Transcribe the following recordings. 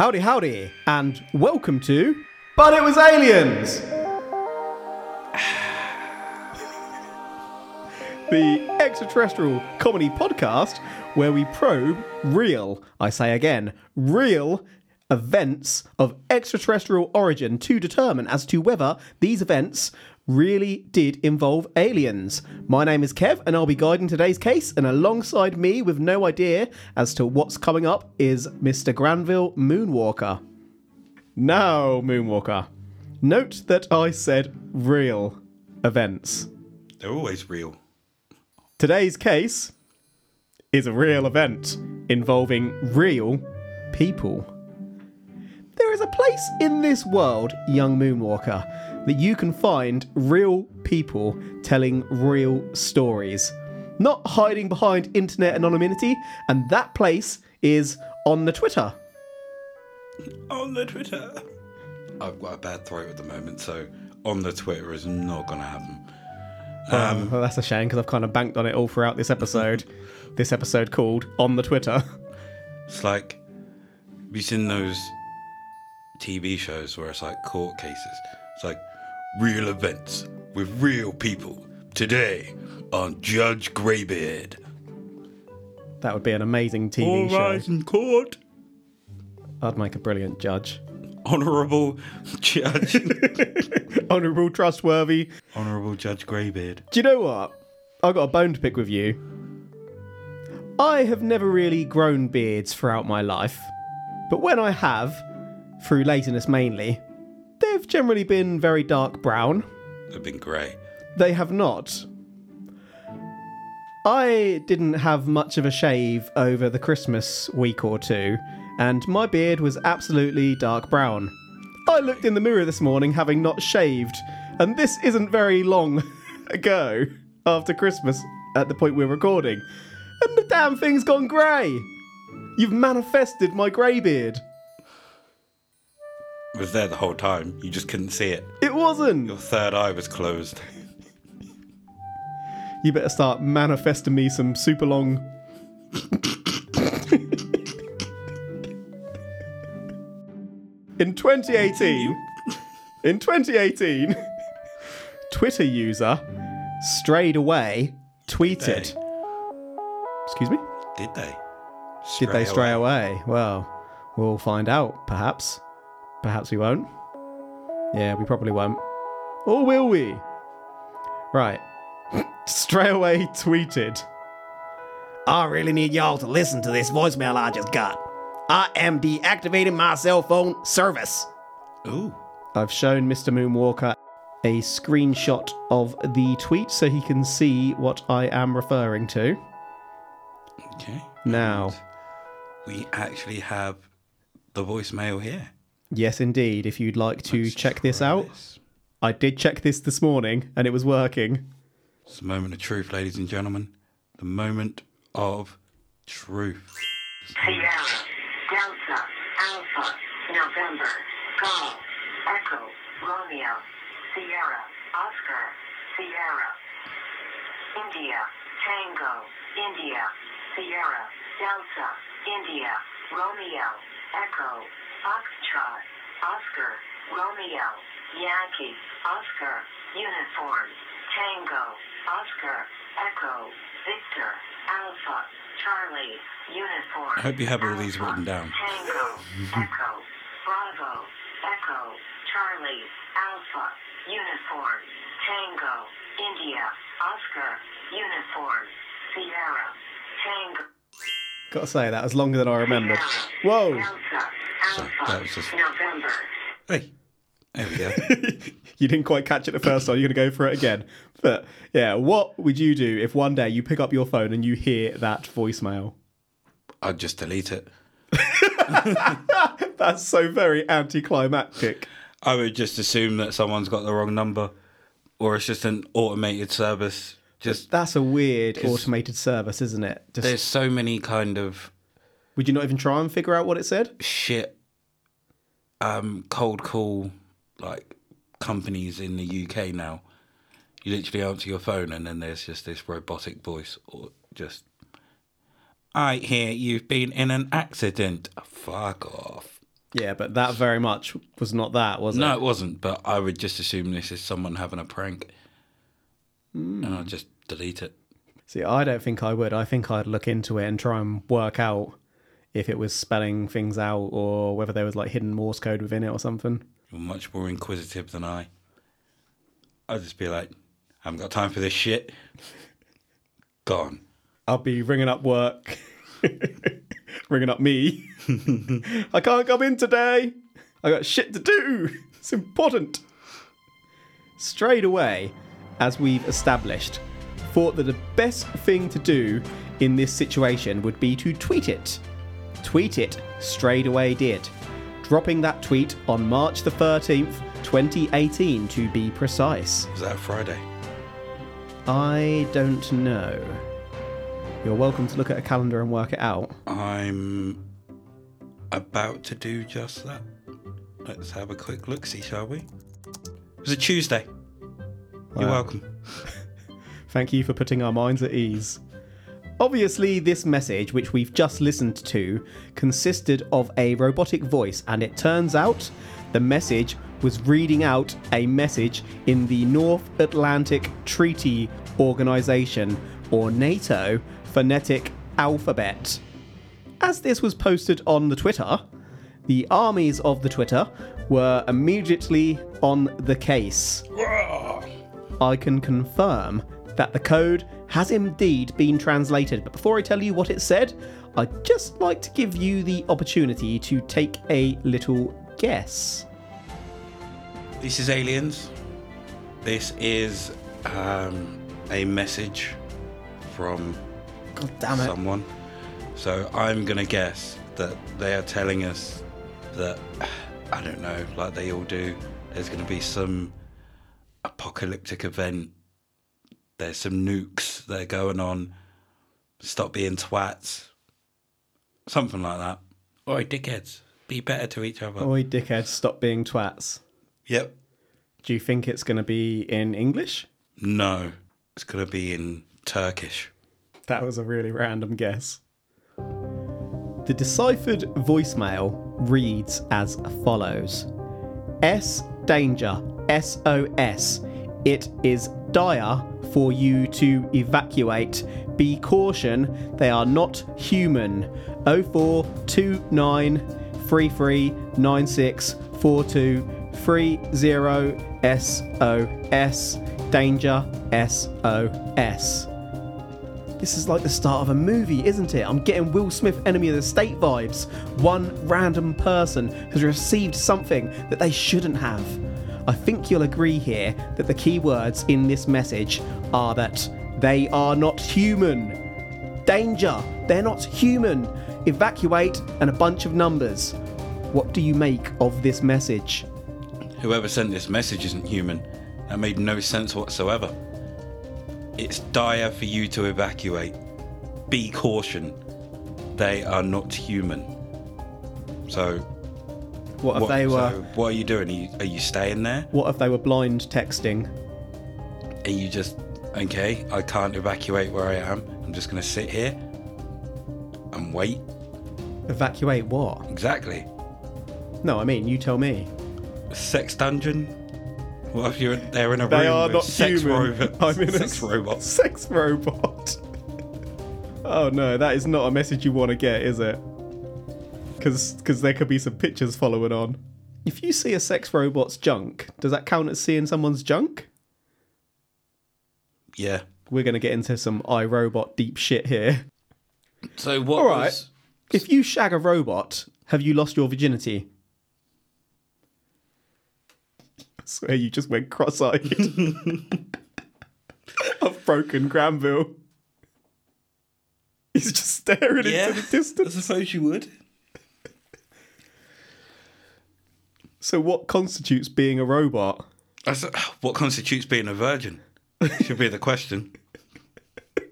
Howdy, howdy, and welcome to. But it was aliens! the extraterrestrial comedy podcast where we probe real, I say again, real events of extraterrestrial origin to determine as to whether these events really did involve aliens. My name is Kev, and I'll be guiding today's case. And alongside me, with no idea as to what's coming up, is Mr. Granville Moonwalker. Now, Moonwalker, note that I said real events. They're always real. Today's case is a real event involving real people. There is a place in this world, young Moonwalker, that you can find real people telling real stories, not hiding behind internet anonymity, and that place is on the Twitter. On the Twitter. I've got a bad throat at the moment, so on the Twitter is not going to happen. Um, well, that's a shame because I've kind of banked on it all throughout this episode. this episode called On the Twitter. It's like, have you seen those TV shows where it's like court cases? It's like real events with real people today on Judge Greybeard. That would be an amazing TV show. Rise in court. I'd make a brilliant judge. Honourable Judge. Honourable, trustworthy. Honourable Judge Greybeard. Do you know what? I've got a bone to pick with you. I have never really grown beards throughout my life, but when I have, through laziness mainly, they've generally been very dark brown. They've been grey. They have not. I didn't have much of a shave over the Christmas week or two, and my beard was absolutely dark brown. I looked in the mirror this morning having not shaved, and this isn't very long ago after Christmas at the point we're recording, and the damn thing's gone grey. You've manifested my grey beard. Was there the whole time. You just couldn't see it. It wasn't. Your third eye was closed. You better start manifesting me some super long. in 2018, in 2018, Twitter user strayed away tweeted. Excuse me? Did they? Did they stray away? Well, we'll find out, perhaps. Perhaps we won't. Yeah, we probably won't. Or will we? Right. Stray away tweeted. I really need y'all to listen to this voicemail I just got. I am deactivating my cell phone service. Ooh. I've shown Mr. Moonwalker a screenshot of the tweet so he can see what I am referring to. Okay. Now, We actually have the voicemail here. Yes, indeed, if you'd like to Let's check this out, this. I did check this this morning and it was working. It's the moment of truth, ladies and gentlemen. The moment of truth. Sierra, Delta, Alpha, November, Golf, Echo, Romeo, Sierra, Oscar, Sierra, India, Tango, India, Sierra, Delta, India, Romeo, Echo, Foxtrot, Oscar, Romeo, Yankee, Oscar, Uniform, Tango, Oscar, Echo, Victor, Alpha, Charlie, Uniform. I hope you have all these written down. Tango, Echo, Bravo, Echo, Charlie, Alpha, Uniform, Tango, India, Oscar, Uniform, Sierra, Tango. Gotta say, that was longer than I remembered. Whoa! Delta, Sorry, Alpha, that was just- November. Hey. There we go. you didn't quite catch it the first time. You're going to go for it again. But yeah, what would you do if one day you pick up your phone and you hear that voicemail? I'd just delete it. That's so very anticlimactic. I would just assume that someone's got the wrong number or it's just an automated service. Just That's a weird automated service, isn't it? Just, there's so many kind of would you not even try and figure out what it said? shit um cold call like companies in the UK now. You literally answer your phone and then there's just this robotic voice or just I hear you've been in an accident. Fuck off. Yeah, but that very much was not that, was it? No, it? wasn't. But I would just assume this is someone having a prank, Hmm. and I'll just delete it. See, I don't think I would. I think I'd look into it and try and work out if it was spelling things out or whether there was like hidden Morse code within it or something. You're much more inquisitive than I. I'd just be like, I haven't got time for this shit. Gone. I'll be ringing up work, ringing up me. I can't come in today. I got shit to do. It's important. Strayed Away, as we've established, thought that the best thing to do in this situation would be to tweet it. Tweet it Strayed Away did, dropping that tweet on March the 13th, 2018 to be precise. Was that Friday? I don't know. You're welcome to look at a calendar and work it out. I'm about to do just that. Let's have a quick look, see, shall we? It was a Tuesday. You're welcome. Thank you for putting our minds at ease. Obviously, this message, which we've just listened to, consisted of a robotic voice, and it turns out the message was reading out a message in the North Atlantic Treaty Organization, or NATO, phonetic alphabet. As this was posted on the Twitter, the armies of the Twitter were immediately on the case. I can confirm that the code has indeed been translated. But before I tell you what it said, I'd just like to give you the opportunity to take a little guess. This is aliens. This is um, a message from God damn it. someone. So I'm gonna guess that they are telling us that I don't know, like they all do. There's gonna be some apocalyptic event. There's some nukes that are going on. Stop being twats. Something like that. Oi, dickheads, be better to each other. Oi, dickheads, stop being twats. Yep. Do you think it's going to be in English? No, it's gonna be in Turkish. That was a really random guess. The deciphered voicemail reads as follows S danger, SOS. It is dire for you to evacuate. Be caution, they are not human. 0429 SOS. Danger, SOS. This is like the start of a movie, isn't it? I'm getting Will Smith Enemy of the State vibes. One random person has received something that they shouldn't have. I think you'll agree here that the key words in this message are that they are not human. Danger, they're not human. Evacuate and a bunch of numbers. What do you make of this message? Whoever sent this message isn't human. That made no sense whatsoever. It's dire for you to evacuate. Be caution. They are not human. So, What if what, they were so what are you doing? Are you, are you staying there? what if they were blind texting? Are you just, okay, I can't evacuate where I am. I'm just going to sit here and wait? Evacuate what? Exactly. No, I mean, you tell me. A sex dungeon? What if you're there in a They room are with not sex human. robots? I'm in a sex robots. Sex robot. oh no, that is not a message you want to get, is it? Because because there could be some pictures following on. If you see a sex robot's junk, does that count as seeing someone's junk? Yeah. We're going to get into some iRobot deep shit here. So what All right. was... If you shag a robot, have you lost your virginity? I swear you just went cross-eyed. I've broken Granville. He's just staring into the distance. I suppose you would. So, what constitutes being a robot? I s- what constitutes being a virgin? Should be the question.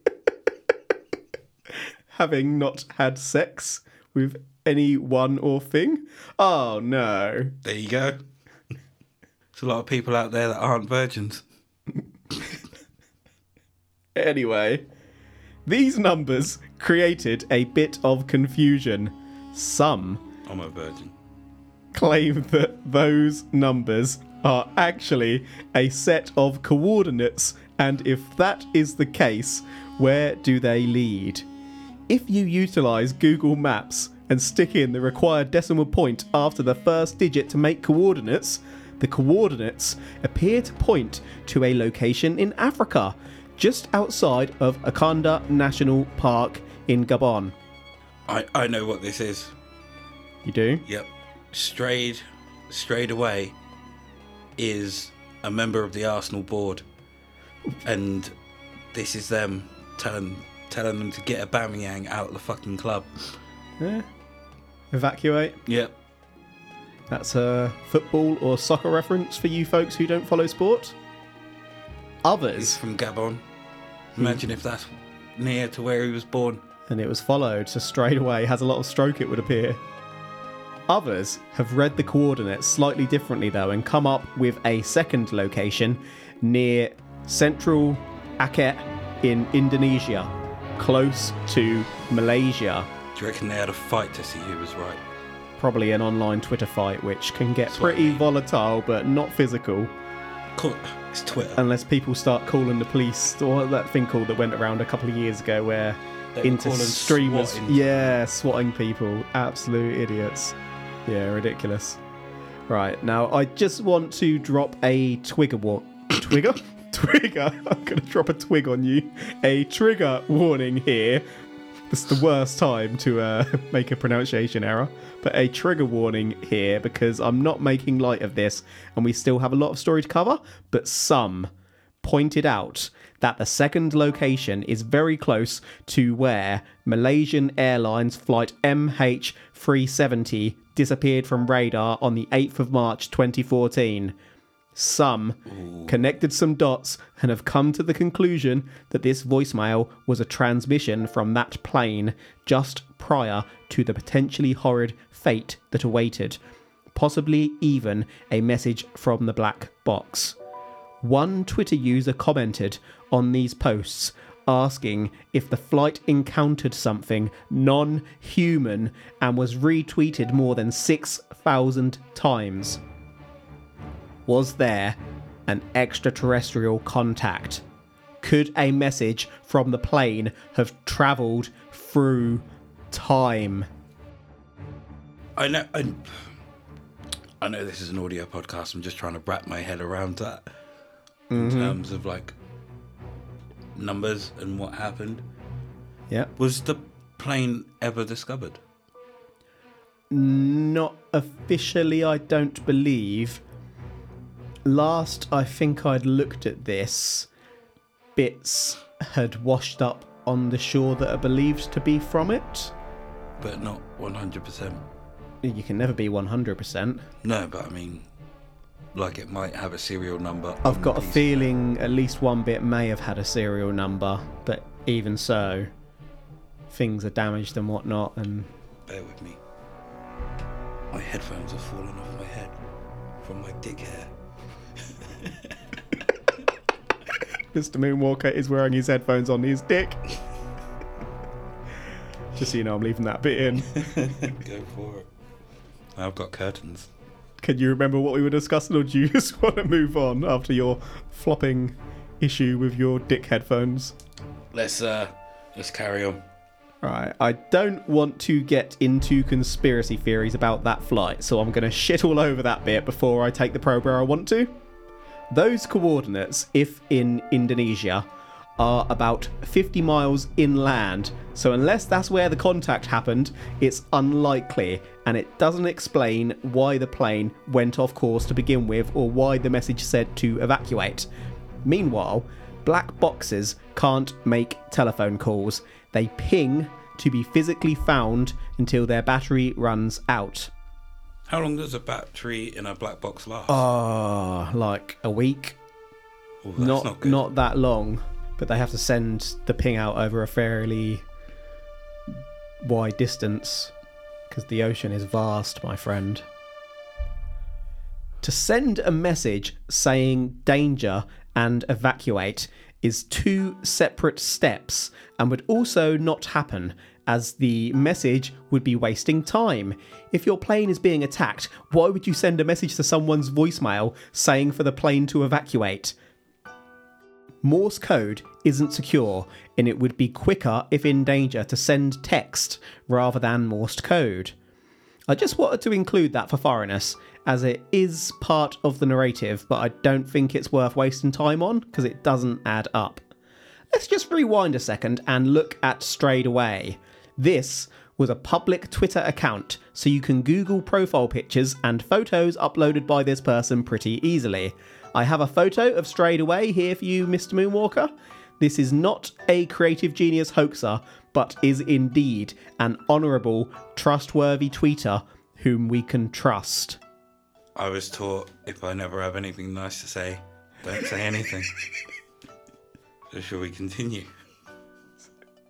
Having not had sex with anyone or thing? Oh no. There you go. There's a lot of people out there that aren't virgins. Anyway, these numbers created a bit of confusion. Some I'm a virgin. Claim that those numbers are actually a set of coordinates, and if that is the case, where do they lead? If you utilize Google Maps and stick in the required decimal point after the first digit to make coordinates, the coordinates appear to point to a location in Africa, just outside of Akanda National Park in Gabon. I, I know what this is. You do? Yep. Strayed, strayed away is a member of the Arsenal board, and this is them telling telling them to get Aubameyang out of the fucking club. Yeah. Evacuate. Yep. That's a football or soccer reference for you folks who don't follow sport. Others He's from Gabon. Hmm. Imagine if that's near to where he was born. and it was followed, so Strayed Away has a lot of stroke, it would appear. Others have read the coordinates slightly differently though and come up with a second location near central Aceh in Indonesia, close to Malaysia. Do you reckon they had a fight to see who was right? Probably an online Twitter fight, which can get That's what I pretty mean. volatile but not physical. Cool. It's Twitter. unless people start calling the police or that thing called that went around a couple of years ago where into streamers swatting. yeah swatting people absolute idiots yeah ridiculous. Right now i just want to drop a twigger war twigger trigger? I'm gonna drop a twig on you. A trigger warning here. This is the worst time to uh, make a pronunciation error, but a trigger warning here because I'm not making light of this and we still have a lot of story to cover. But some pointed out that the second location is very close to where Malaysian Airlines flight MH370 disappeared from radar on the 8th of March 2014. Some connected some dots and have come to the conclusion that this voicemail was a transmission from that plane just prior to the potentially horrid fate that awaited, possibly even a message from the black box. One Twitter user commented on these posts asking if the flight encountered something non human and was retweeted more than 6,000 times was there an extraterrestrial contact? Could a message from the plane have travelled through time? I know. I, I know this is an audio podcast. I'm just trying to wrap my head around that in mm-hmm. terms of like numbers and what happened. Yeah. Was the plane ever discovered? Not officially, I don't believe. Last I think I'd looked at this, bits had washed up on the shore that are believed to be from it. But not 100%. You can never be 100%. No, but I mean, like it might have a serial number. I've got a feeling at least one bit may have had a serial number, but even so, things are damaged and whatnot. And Bear with me. My headphones have fallen off my head from my dick hair. Mr. Moonwalker is wearing his headphones on his dick. Just so you know, I'm leaving that bit in. Go for it. I've got curtains. Can you remember what we were discussing, or do you just want to move on after your flopping issue with your dick headphones? Let's uh, let's carry on. Right, I don't want to get into conspiracy theories about that flight, so I'm going to shit all over that bit before I take the probe where I want to. Those coordinates, if in Indonesia, are about 50 miles inland, so unless that's where the contact happened, it's unlikely, and it doesn't explain why the plane went off course to begin with or why the message said to evacuate. Meanwhile, black boxes can't make telephone calls. They ping to be physically found until their battery runs out. How long does a battery in a black box last? Ah, like a week. Oh, that's not not not, that long, but they have to send the ping out over a fairly wide distance because the ocean is vast, my friend. To send a message saying danger and evacuate is two separate steps and would also not happen as the message would be wasting time. If your plane is being attacked, why would you send a message to someone's voicemail saying for the plane to evacuate? Morse code isn't secure, and it would be quicker if in danger to send text rather than Morse code. I just wanted to include that for foreigners, as it is part of the narrative, but I don't think it's worth wasting time on because it doesn't add up. Let's just rewind a second and look at Strayed Away. This was a public Twitter account, so you can Google profile pictures and photos uploaded by this person pretty easily. I have a photo of Strayed Away here for you, Mr. Moonwalker. This is not a creative genius hoaxer, but is indeed an honourable, trustworthy tweeter whom we can trust. I was taught if I never have anything nice to say, don't say anything. so shall we continue?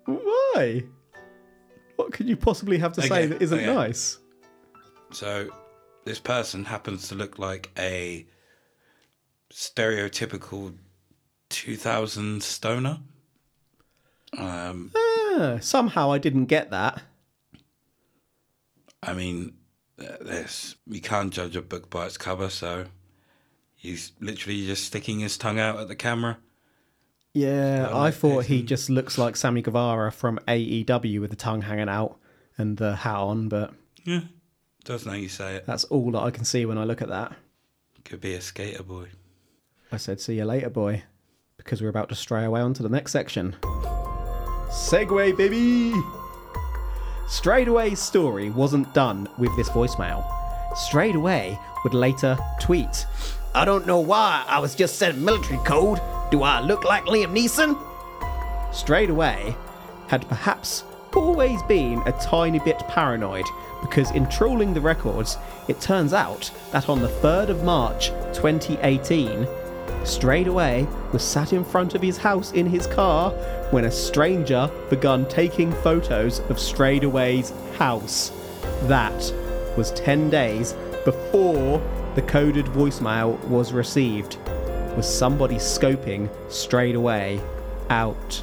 Why? What could you possibly have to say that isn't okay. nice? So this person happens to look like a stereotypical 2000 stoner. Um, Ah, somehow I didn't get that. I mean, there's you can't judge a book by its cover, so he's literally just sticking his tongue out at the camera. Yeah, I thought he just looks like Sammy Guevara from AEW with the tongue hanging out and the hat on, but Yeah, does now you say it. that's all that I can see when I look at that. Could be a skater boy. I said, see you later, boy, because we're about to stray away on to the next section. Segue, baby! Strayed Away's story wasn't done with this voicemail. Strayed Away would later tweet, I don't know why. I was just sent military code. Do I look like Liam Neeson? Strayed Away had perhaps always been a tiny bit paranoid because in trawling the records, it turns out that on the 3rd of March 2018, Strayed Away was sat in front of his house in his car when a stranger begun taking photos of Strayed Away's house. That was 10 days before the coded voicemail was received. Was somebody scoping Strayed Away out?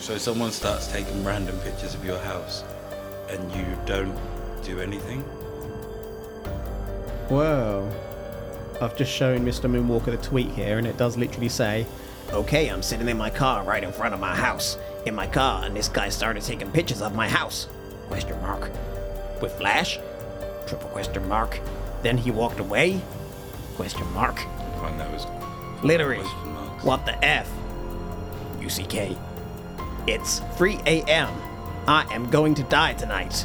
So someone starts taking random pictures of your house, and you don't do anything. Whoa. I've just shown Mr. Moonwalker the tweet here, and it does literally say, Okay, I'm sitting in my car right in front of my house. In my car, and this guy started taking pictures of my house. Question mark. With flash? Triple question mark. Then he walked away? Question mark. I find that was Literally. question marks. What the F? UCK. It's 3 a.m. I am going to die tonight.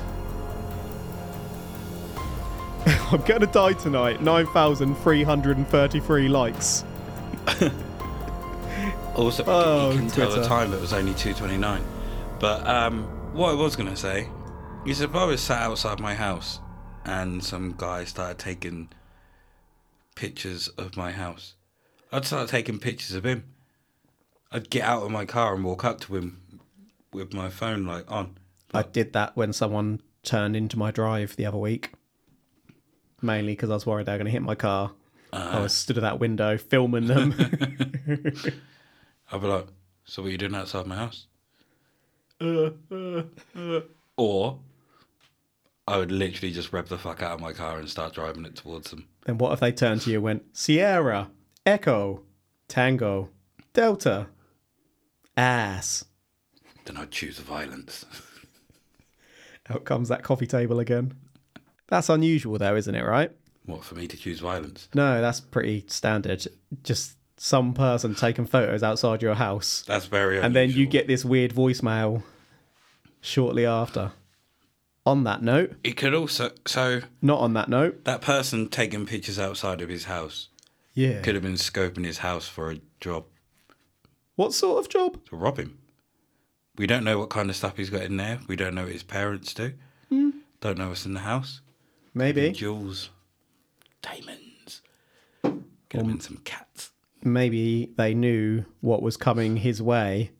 I'm gonna die tonight. 9,333 likes. Also, Oh, you can tell the time it was only 2.29. But um, what I was going to say is if I was sat outside my house and some guy started taking pictures of my house, I'd start taking pictures of him. I'd get out of my car and walk up to him with my phone like on. I did that when someone turned into my drive the other week. Mainly because I was worried they were going to hit my car. I was stood at that window filming them. I'd be like, so what are you doing outside my house? Uh, Or I would literally just rev the fuck out of my car and start driving it towards them. then what if they turned to you and went, Sierra, Echo, Tango, Delta, ass. Then I'd choose violence. Out comes that coffee table again. That's unusual though, isn't it, right? What, for me to choose violence? No, that's pretty standard. Just some person taking photos outside your house. That's very unusual. and then you get this weird voicemail shortly after. On that note, It could also. So not on that note, that person taking pictures outside of his house yeah. could have been scoping his house for a job What sort of job? to rob him. We don't know what kind of stuff he's got in there. We don't know what his parents do. Hmm. Don't know what's in the house. Maybe, Jewels, diamonds. Could have been some cats. maybe they knew what was coming his way,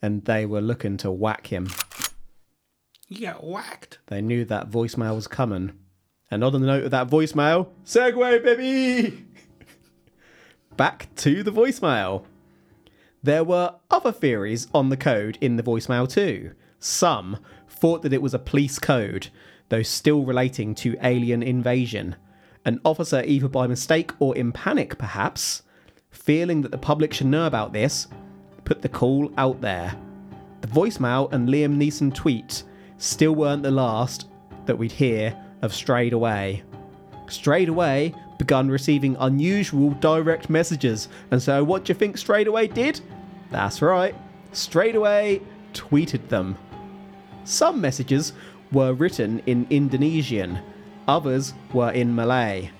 and they were looking to whack him. You got whacked. They knew that voicemail was coming. And on the note of that voicemail, segue, baby! Back to the voicemail. There were other theories on the code in the voicemail too. Some thought that it was a police code, though still relating to alien invasion. An officer, either by mistake or in panic perhaps, feeling that the public should know about this, put the call out there. The voicemail and Liam Neeson tweet still weren't the last that we'd hear of Strayed Away. Strayed Away begun receiving unusual direct messages, and so what do you think Strayed Away did? That's right, Strayed Away tweeted them. Some messages were written in Indonesian, others were in Malay.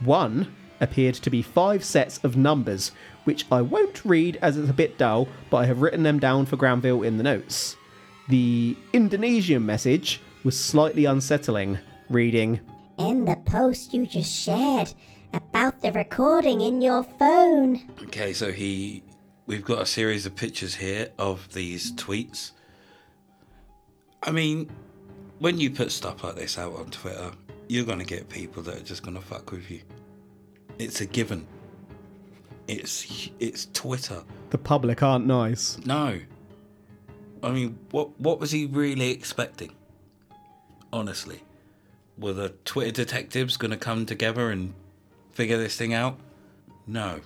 One appeared to be five sets of numbers, which I won't read as it's a bit dull, but I have written them down for Granville in the notes. The Indonesian message was slightly unsettling, reading, In the post you just shared about the recording in your phone. Okay, so he. We've got a series of pictures here of these tweets. I mean, when you put stuff like this out on Twitter, you're going to get people that are just going to fuck with you. It's a given. It's it's Twitter. The public aren't nice. No. I mean, what what was he really expecting? Honestly, were the Twitter detectives going to come together and figure this thing out? No.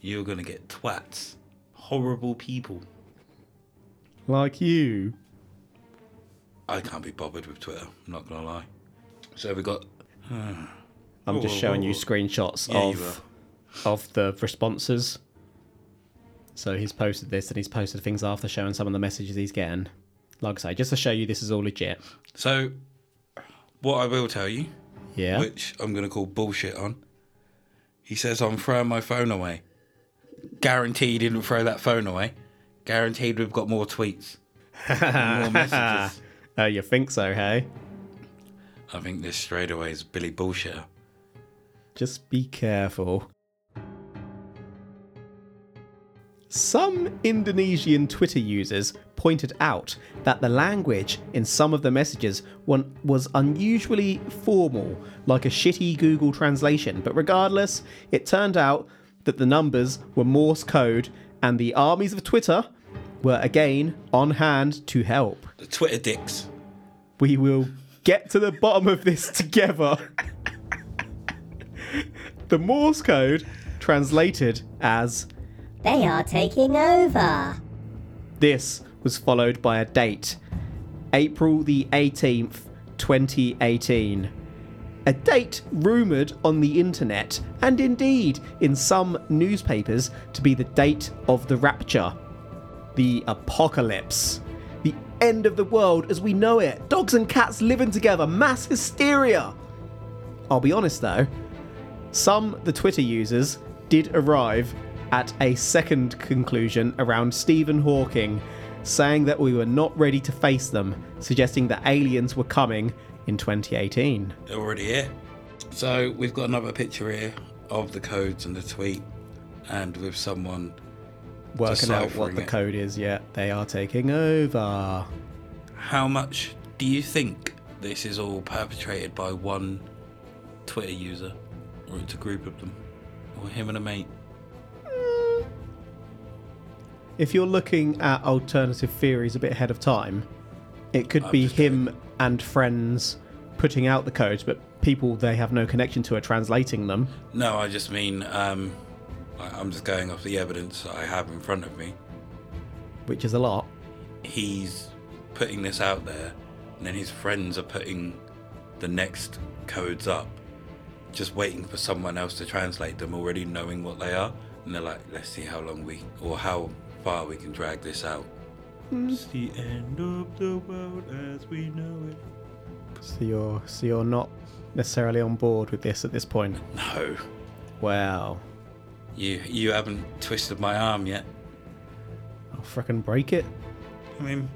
You're going to get twats, horrible people. Like you. I can't be bothered with Twitter. I'm not going to lie. So we got. I'm just showing you screenshots Yeah, you of of the responses. So he's posted this and he's posted things after showing some of the messages he's getting. Like I say, just to show you this is all legit. So, what I will tell you, Yeah. which I'm going to call bullshit on, he says I'm throwing my phone away. Guaranteed he didn't throw that phone away. Guaranteed we've got more tweets. and more messages. Oh, you think so, hey? I think this straight away is Billy bullshit. Just be careful. Some Indonesian Twitter users pointed out that the language in some of the messages was unusually formal, like a shitty Google translation, but regardless, it turned out that the numbers were Morse code and the armies of Twitter were again on hand to help. The Twitter dicks. We will get to the bottom of this together. the Morse code translated as They are taking over. this was followed by a date April the 18th, 2018. A date rumoured on the internet, and indeed in some newspapers, to be the date of the rapture. The apocalypse. The end of the world as we know it. Dogs and cats living together. Mass hysteria. I'll be honest though, some the Twitter users did arrive at a second conclusion around Stephen Hawking, saying that we were not ready to face them, suggesting that aliens were coming in 2018. They're already here. So we've got another picture here of the codes and the tweet, and with someone. Working out what the it. code is yet, they are taking over. How much do you think this is all perpetrated by one Twitter user, or it's a group of them, or him and a mate? If you're looking at alternative theories a bit ahead of time, it could I'm be him and friends putting out the codes, but people they have no connection to are translating them. No, I just mean um, I'm just going off the evidence that I have in front of me. which is a lot. He's putting this out there, and then his friends are putting the next codes up, just waiting for someone else to translate them, already knowing what they are. And they're like, let's see how long we, or how far we can drag this out. Hmm. It's the end of the world as we know it. So you're so you're not necessarily on board with this at this point. No, Well, you you haven't twisted my arm yet. I'll frickin' break it. I mean,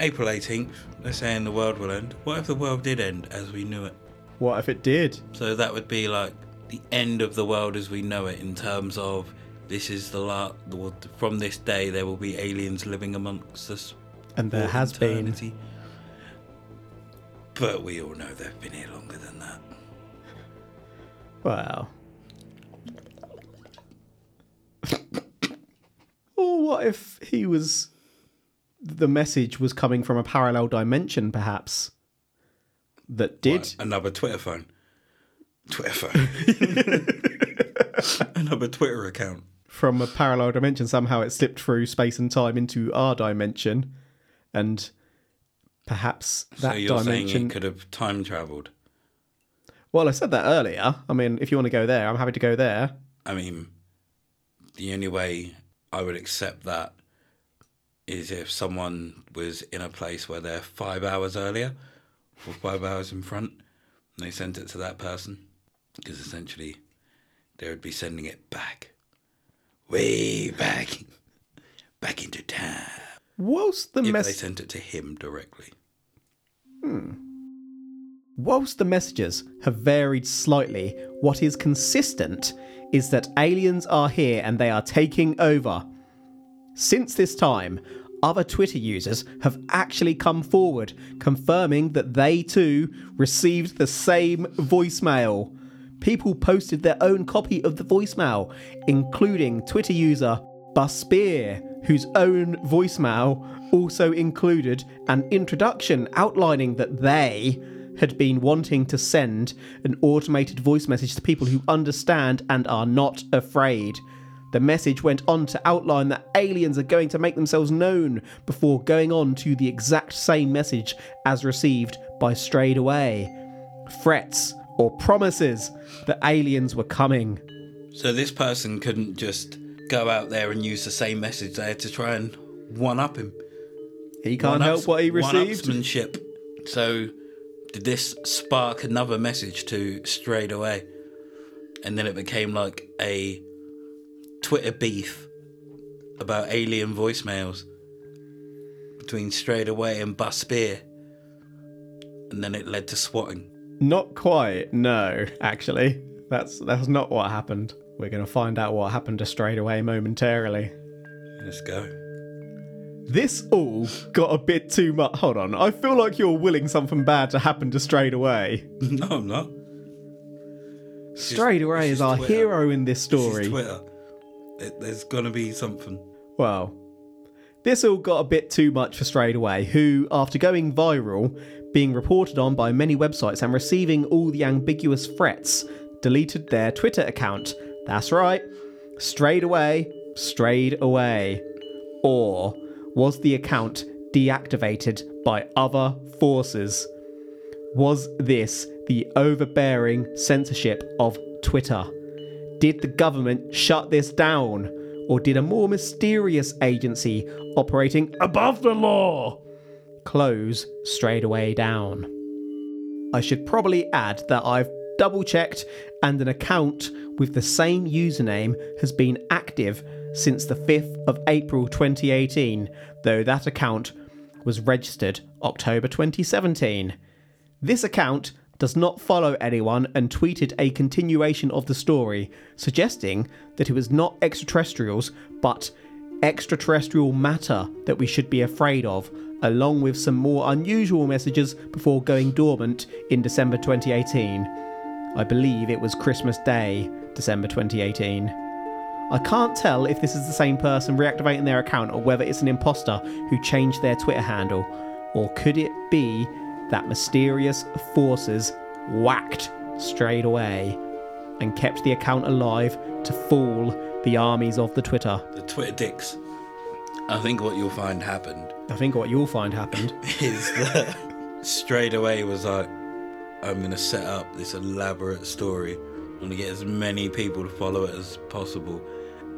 April 18th, they're saying the world will end. What if the world did end as we knew it? What if it did? So that would be like the end of the world as we know it in terms of this is the last, from this day there will be aliens living amongst us. And there has been. But we all know they've been here longer than that. Well, Or what if he was. The message was coming from a parallel dimension, perhaps. That did. What, another Twitter phone. Twitter phone. another Twitter account. From a parallel dimension. Somehow it slipped through space and time into our dimension, and perhaps that so you're saying dimension. could have time travelled? Well, I said that earlier. I mean, if you want to go there, I'm happy to go there. I mean, the only way I would accept that is if someone was in a place where they're five hours earlier or five hours in front and they sent it to that person. Because essentially, they would be sending it back. Way back. Back into time. Whilst the If they sent it to him directly. Hmm. whilst the messages have varied slightly, what is consistent is that aliens are here and they are taking over. Since this time, other Twitter users have actually come forward confirming that they too received the same voicemail. People posted their own copy of the voicemail, including Twitter user Buspear, whose own voicemail also included an introduction outlining that they had been wanting to send an automated voice message to people who understand and are not afraid. The message went on to outline that aliens are going to make themselves known before going on to the exact same message as received by Strayed Away. Threats or promises that aliens were coming. So this person couldn't just go out there and use the same message. They had to try and one up him. He can't help what he received. One-upsmanship. So did this spark another message to Strayed Away? And then it became like a Twitter beef about alien voicemails between Strayed Away and Bus Spear. And then it led to swatting. Not quite, no, actually. That's that's not what happened. We're gonna find out what happened to Strayed Away momentarily. Let's go. This all got a bit too much. Hold on, I feel like you're willing something bad to happen to Strayed Away. No, I'm not. Strayed Away is our Twitter. hero in this This story. is Twitter. It, there's gonna be something. Well, this all got a bit too much for Strayed Away, who, after going viral, being reported on by many websites and receiving all the ambiguous threats, deleted their Twitter account. That's right, strayed away, strayed away. Or was the account deactivated by other forces? Was this the overbearing censorship of Twitter? Did the government shut this down? Or did a more mysterious agency operating above the law close Strayed Away down? I should probably add that I've double checked and an account with the same username has been active since the 5th of April 2018, though that account was registered October 2017. This account does not follow anyone and tweeted a continuation of the story, suggesting that it was not extraterrestrials but extraterrestrial matter that we should be afraid of, along with some more unusual messages before going dormant in December 2018. I believe it was Christmas Day, December 2018. I can't tell if this is the same person reactivating their account or whether it's an imposter who changed their Twitter handle. Or could it be that mysterious forces whacked Strayed Away and kept the account alive to fool the armies of the Twitter? The Twitter dicks. I think what you'll find happened I think what you'll find happened. is that Strayed Away was like, I'm gonna set up this elaborate story. I'm gonna get as many people to follow it as possible,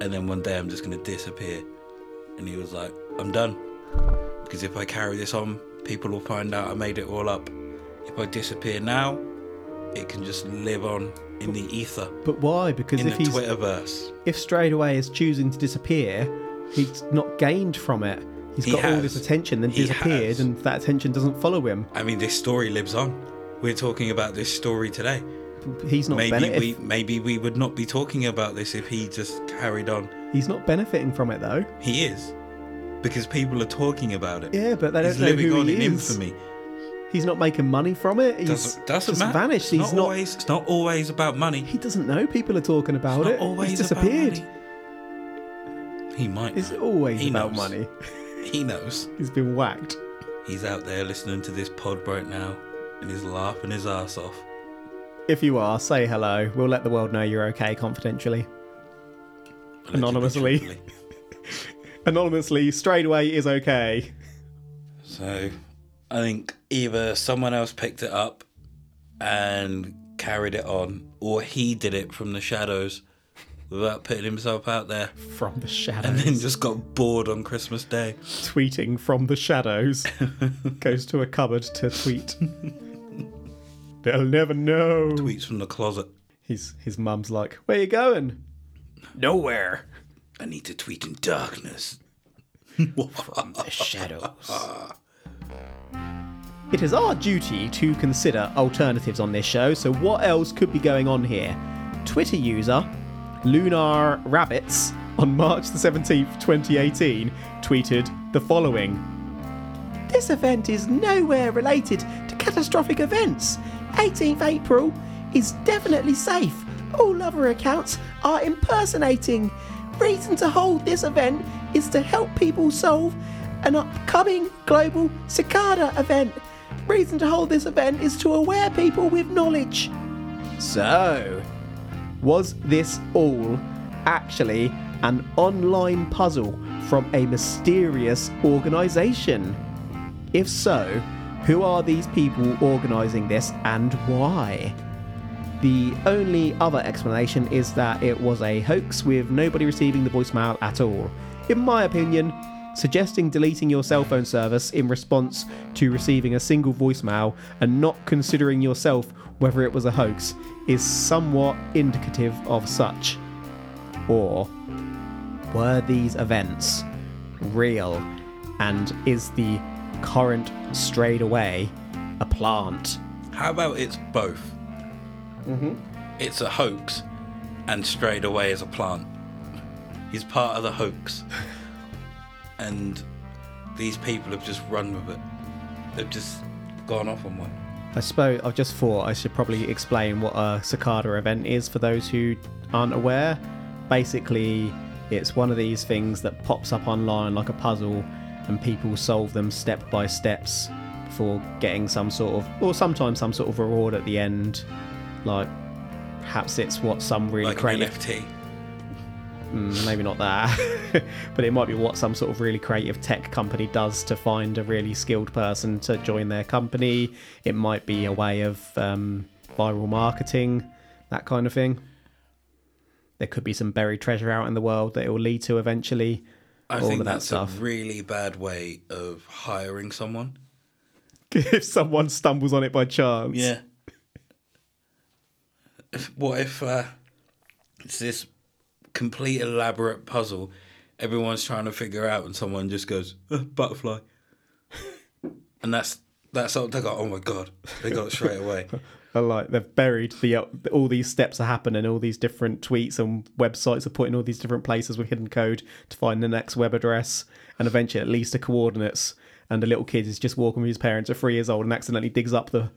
and then one day I'm just gonna disappear. And he was like, I'm done. Because if I carry this on, people will find out I made it all up. If I disappear now, it can just live on in the ether, But why? Because in if the he's Twitterverse. if Strayed Away is choosing to disappear, he's not gained from it. He's He got all this attention, then He disappeared, has. and that attention doesn't follow him. I mean, this story lives on. We're talking about this story today. He's not maybe we maybe we would not be talking about this if he just carried on. He's not benefiting from it though. He is, because people are talking about it. Yeah, but they don't know living who on he in is. infamy. He's not making money from it. He's Doesn't, doesn't just matter. vanished. It's He's not not. always. It's not always about money. He doesn't know people are talking about It's not it. always He's disappeared. He might. It's know. always He about knows. money. He knows. He's been whacked. He's out there listening to this pod right now, and he's laughing his ass off. If you are, say hello. We'll let the world know you're okay confidentially. Anonymously. Anonymously, Strayed Away is okay. So, I think either someone else picked it up and carried it on, or he did it from the shadows without putting himself out there, From the shadows. and then just got bored on Christmas Day. tweeting from the shadows. Goes to a cupboard to tweet. They'll never know. Tweets from the closet. His his mum's like, "Where you going?" Nowhere. I need to tweet in darkness. From the shadows. It is our duty to consider alternatives on this show. So what else could be going on here? Twitter user Lunar Rabbits on March the 17th, 2018, tweeted the following. This event is nowhere related to catastrophic events. 18th April is definitely safe. All other accounts are impersonating. Reason to hold this event is to help people solve an upcoming global cicada event. Reason to hold this event is to aware people with knowledge. So, was this all actually an online puzzle from a mysterious organisation? If so, who are these people organising this and why? The only other explanation is that it was a hoax with nobody receiving the voicemail at all. In my opinion, suggesting deleting your cell phone service in response to receiving a single voicemail and not considering yourself whether it was a hoax is somewhat indicative of such. Or were these events real and is the current Strayed Away a plant? How about it's both? Mm-hmm. It's a hoax, and Strayed Away as a plant. He's part of the hoax, and these people have just run with it. They've just gone off on one. I suppose I've just thought I should probably explain what a cicada event is for those who aren't aware. Basically, it's one of these things that pops up online like a puzzle, and people solve them step by steps for getting some sort of, or sometimes some sort of reward at the end. Like, perhaps it's what some really Like creative NFT. Mm, maybe not that, but it might be what some sort of really creative tech company does to find a really skilled person to join their company. It might be a way of um, viral marketing, that kind of thing. There could be some buried treasure out in the world that it will lead to eventually. I all think of that that's stuff. a really bad way of hiring someone. if someone stumbles on it by chance. Yeah. If, what if uh, it's this complete elaborate puzzle everyone's trying to figure out, and someone just goes "Uh, butterfly, and that's that's all they got. Oh my god, they got it straight away. I like they've buried the uh, all these steps are happening, all these different tweets and websites are putting all these different places with hidden code to find the next web address and eventually at least the coordinates. And the little kid is just walking with his parents at three years old and accidentally digs up the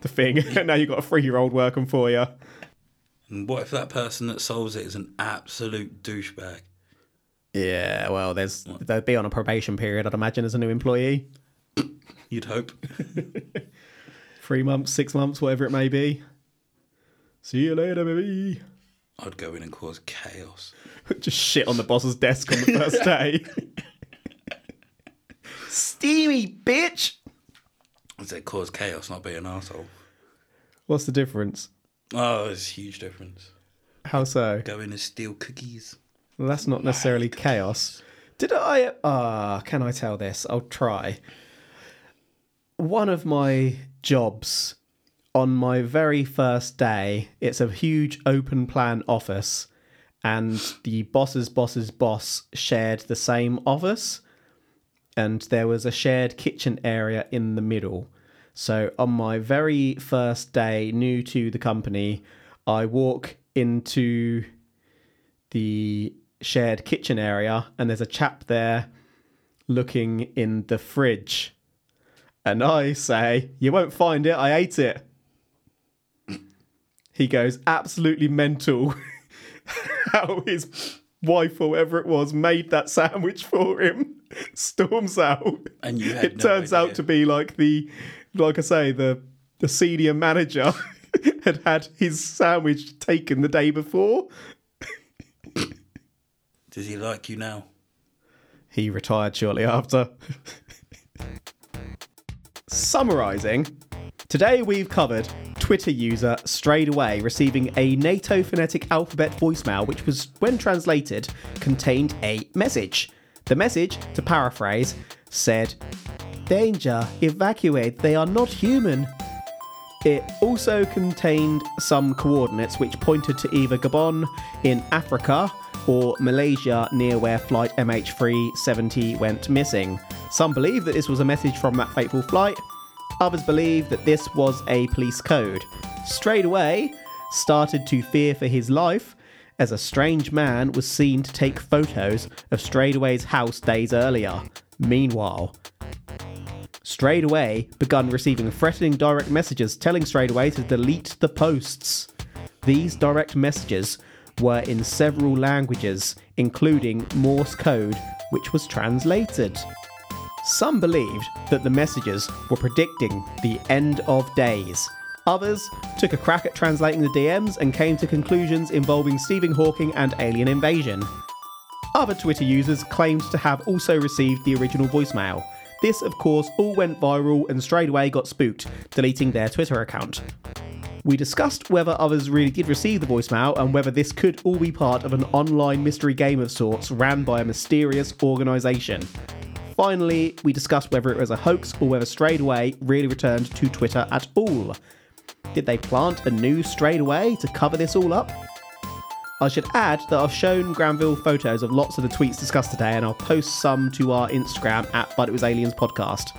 the thing, and now you've got a three year old working for you. And what if that person that solves it is an absolute douchebag? Yeah, well, there's they'd be on a probation period, I'd imagine, as a new employee. You'd hope. Three months, six months, whatever it may be. See you later, baby. I'd go in and cause chaos. Just shit on the boss's desk on the first day. Steamy bitch. I'd say cause chaos, not be an asshole. What's the difference? Oh, there's a huge difference. How so? Going to steal cookies. Well, that's not necessarily chaos. Did I? Ah, can I tell this? I'll try. One of my jobs on my very first day, it's a huge open plan office, and the boss's boss's boss shared the same office, and there was a shared kitchen area in the middle. So on my very first day, new to the company, I walk into the shared kitchen area and there's a chap there looking in the fridge. And I say, You won't find it, I ate it. He goes absolutely mental how his wife or whatever it was made that sandwich for him, storms out. And you had it no turns idea. out to be like the, like I say, the the senior manager had had his sandwich taken the day before. Does he like you now? He retired shortly after. Summarising, today we've covered Twitter user Strayed Away receiving a NATO phonetic alphabet voicemail, which was, when translated, contained a message. The message, to paraphrase, said, Danger, evacuate, they are not human. It also contained some coordinates which pointed to either Gabon in Africa or Malaysia near where flight MH370 went missing. Some believe that this was a message from that fateful flight, others believe that this was a police code. Strayed Away, started to fear for his life as a strange man was seen to take photos of Strayed Away's house days earlier. Meanwhile, Strayed Away begun receiving threatening direct messages telling Strayed Away to delete the posts. These direct messages were in several languages, including Morse code, which was translated. Some believed that the messages were predicting the end of days. Others took a crack at translating the DMs and came to conclusions involving Stephen Hawking and alien invasion. Other Twitter users claimed to have also received the original voicemail. This, of course, all went viral and Strayed Away got spooked, deleting their Twitter account. We discussed whether others really did receive the voicemail and whether this could all be part of an online mystery game of sorts ran by a mysterious organisation. Finally, we discussed whether it was a hoax or whether Strayed Away really returned to Twitter at all. Did they plant a new Strayed Away to cover this all up? I should add that I've shown Granville photos of lots of the tweets discussed today, and I'll post some to our Instagram at But It Was Aliens Podcast.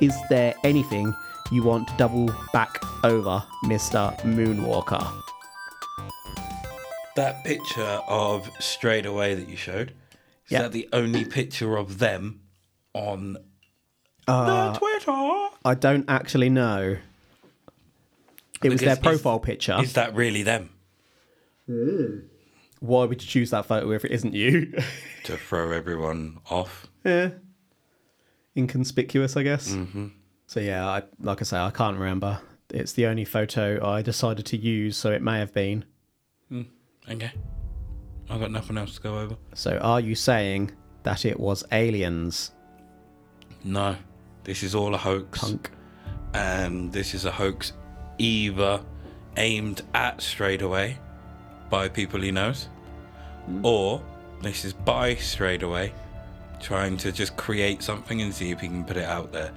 Is there anything you want to double back over, Mr. Moonwalker? That picture of Strayed Away that you showed, is Yeah. that the only picture of them on Uh, the Twitter? I don't actually know. It was their Because is- profile picture. Is that really them? Why would you choose that photo if it isn't you? To throw everyone off. yeah. Inconspicuous, I guess. Mm-hmm. So yeah, I, like I say, I can't remember. It's the only photo I decided to use, so it may have been. Okay. I've got nothing else to go over. So are you saying that it was aliens? No. This is all a hoax. Punk. And this is a hoax either aimed at Strayed Away by people he knows, or this is by Strayed Away trying to just create something and see if he can put it out there.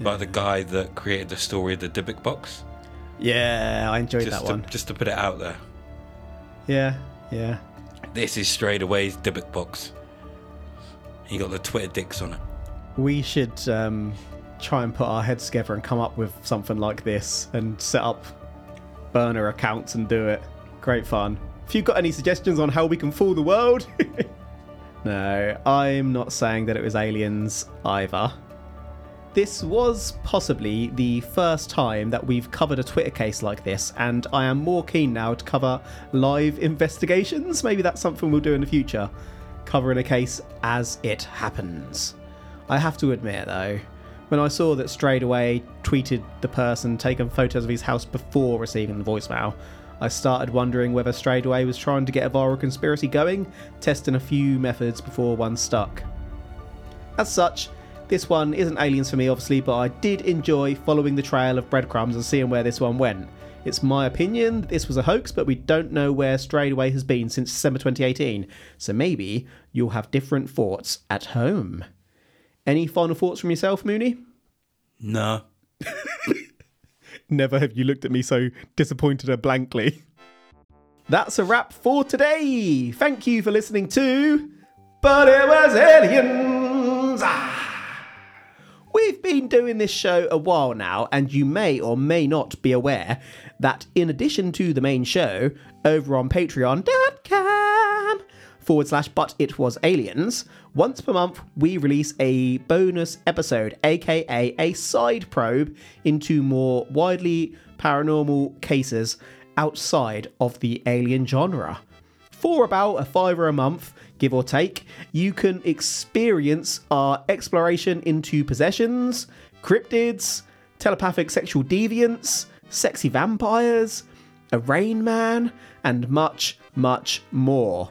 By the guy that created the story of the Dybbuk box. Yeah, I enjoyed Just that to, one. just to put it out there. Yeah, yeah. This is Strayed Away's Dybbuk box. He got the Twitter dicks on it. We should um, try and put our heads together and come up with something like this and set up burner accounts and do it. Great fun. If you've got any suggestions on how we can fool the world, no, I'm not saying that it was aliens either. This was possibly the first time that we've covered a Twitter case like this, and I am more keen now to cover live investigations. Maybe that's something we'll do in the future, covering a case as it happens. I have to admit, though, when I saw that Strayed Away tweeted the person taking photos of his house before receiving the voicemail, I started wondering whether Strayed Away was trying to get a viral conspiracy going, testing a few methods before one stuck. As such, this one isn't aliens for me, obviously, but I did enjoy following the trail of breadcrumbs and seeing where this one went. It's my opinion that this was a hoax, but we don't know where Strayed Away has been since December 2018, so maybe you'll have different thoughts at home. Any final thoughts from yourself, Mooney? No. Never have you looked at me so disappointed or blankly. That's a wrap for today. Thank you for listening to But It Was Aliens. Ah. We've been doing this show a while now, and you may or may not be aware that in addition to the main show, over on patreon.com forward slash but it was aliens, once per month we release a bonus episode, aka a side probe into more widely paranormal cases outside of the alien genre. for about a fiver a month, give or take, you can experience our exploration into possessions, cryptids, telepathic sexual deviants, sexy vampires, a rain man, and much, much more.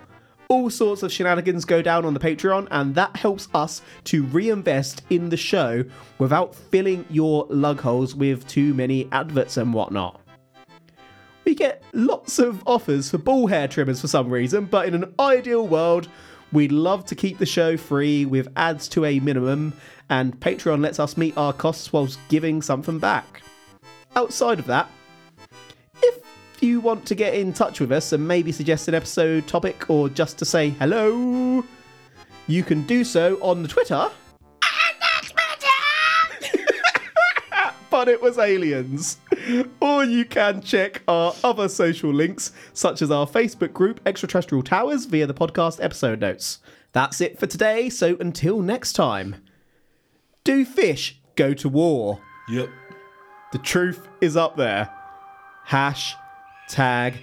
All sorts of shenanigans go down on the Patreon, and that helps us to reinvest in the show without filling your lug holes with too many adverts and whatnot. We get lots of offers for ball hair trimmers for some reason, but in an ideal world, we'd love to keep the show free with ads to a minimum, and Patreon lets us meet our costs whilst giving something back. Outside of that, if you want to get in touch with us and maybe suggest an episode topic or just to say hello, you can do so on the Twitter. but it was aliens. Or you can check our other social links, such as our Facebook group, Extraterrestrial Towers, via the podcast episode notes. That's it for today, so until next time, do fish go to war? Yep. The truth is up there. Hash tag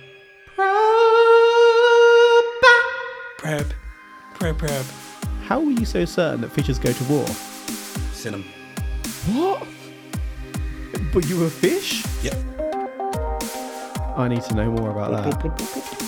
Prep. Prep, prep. prep. How were you so certain that fishes go to war? Seen 'em. What? But you were a fish? Yep. I need to know more about that.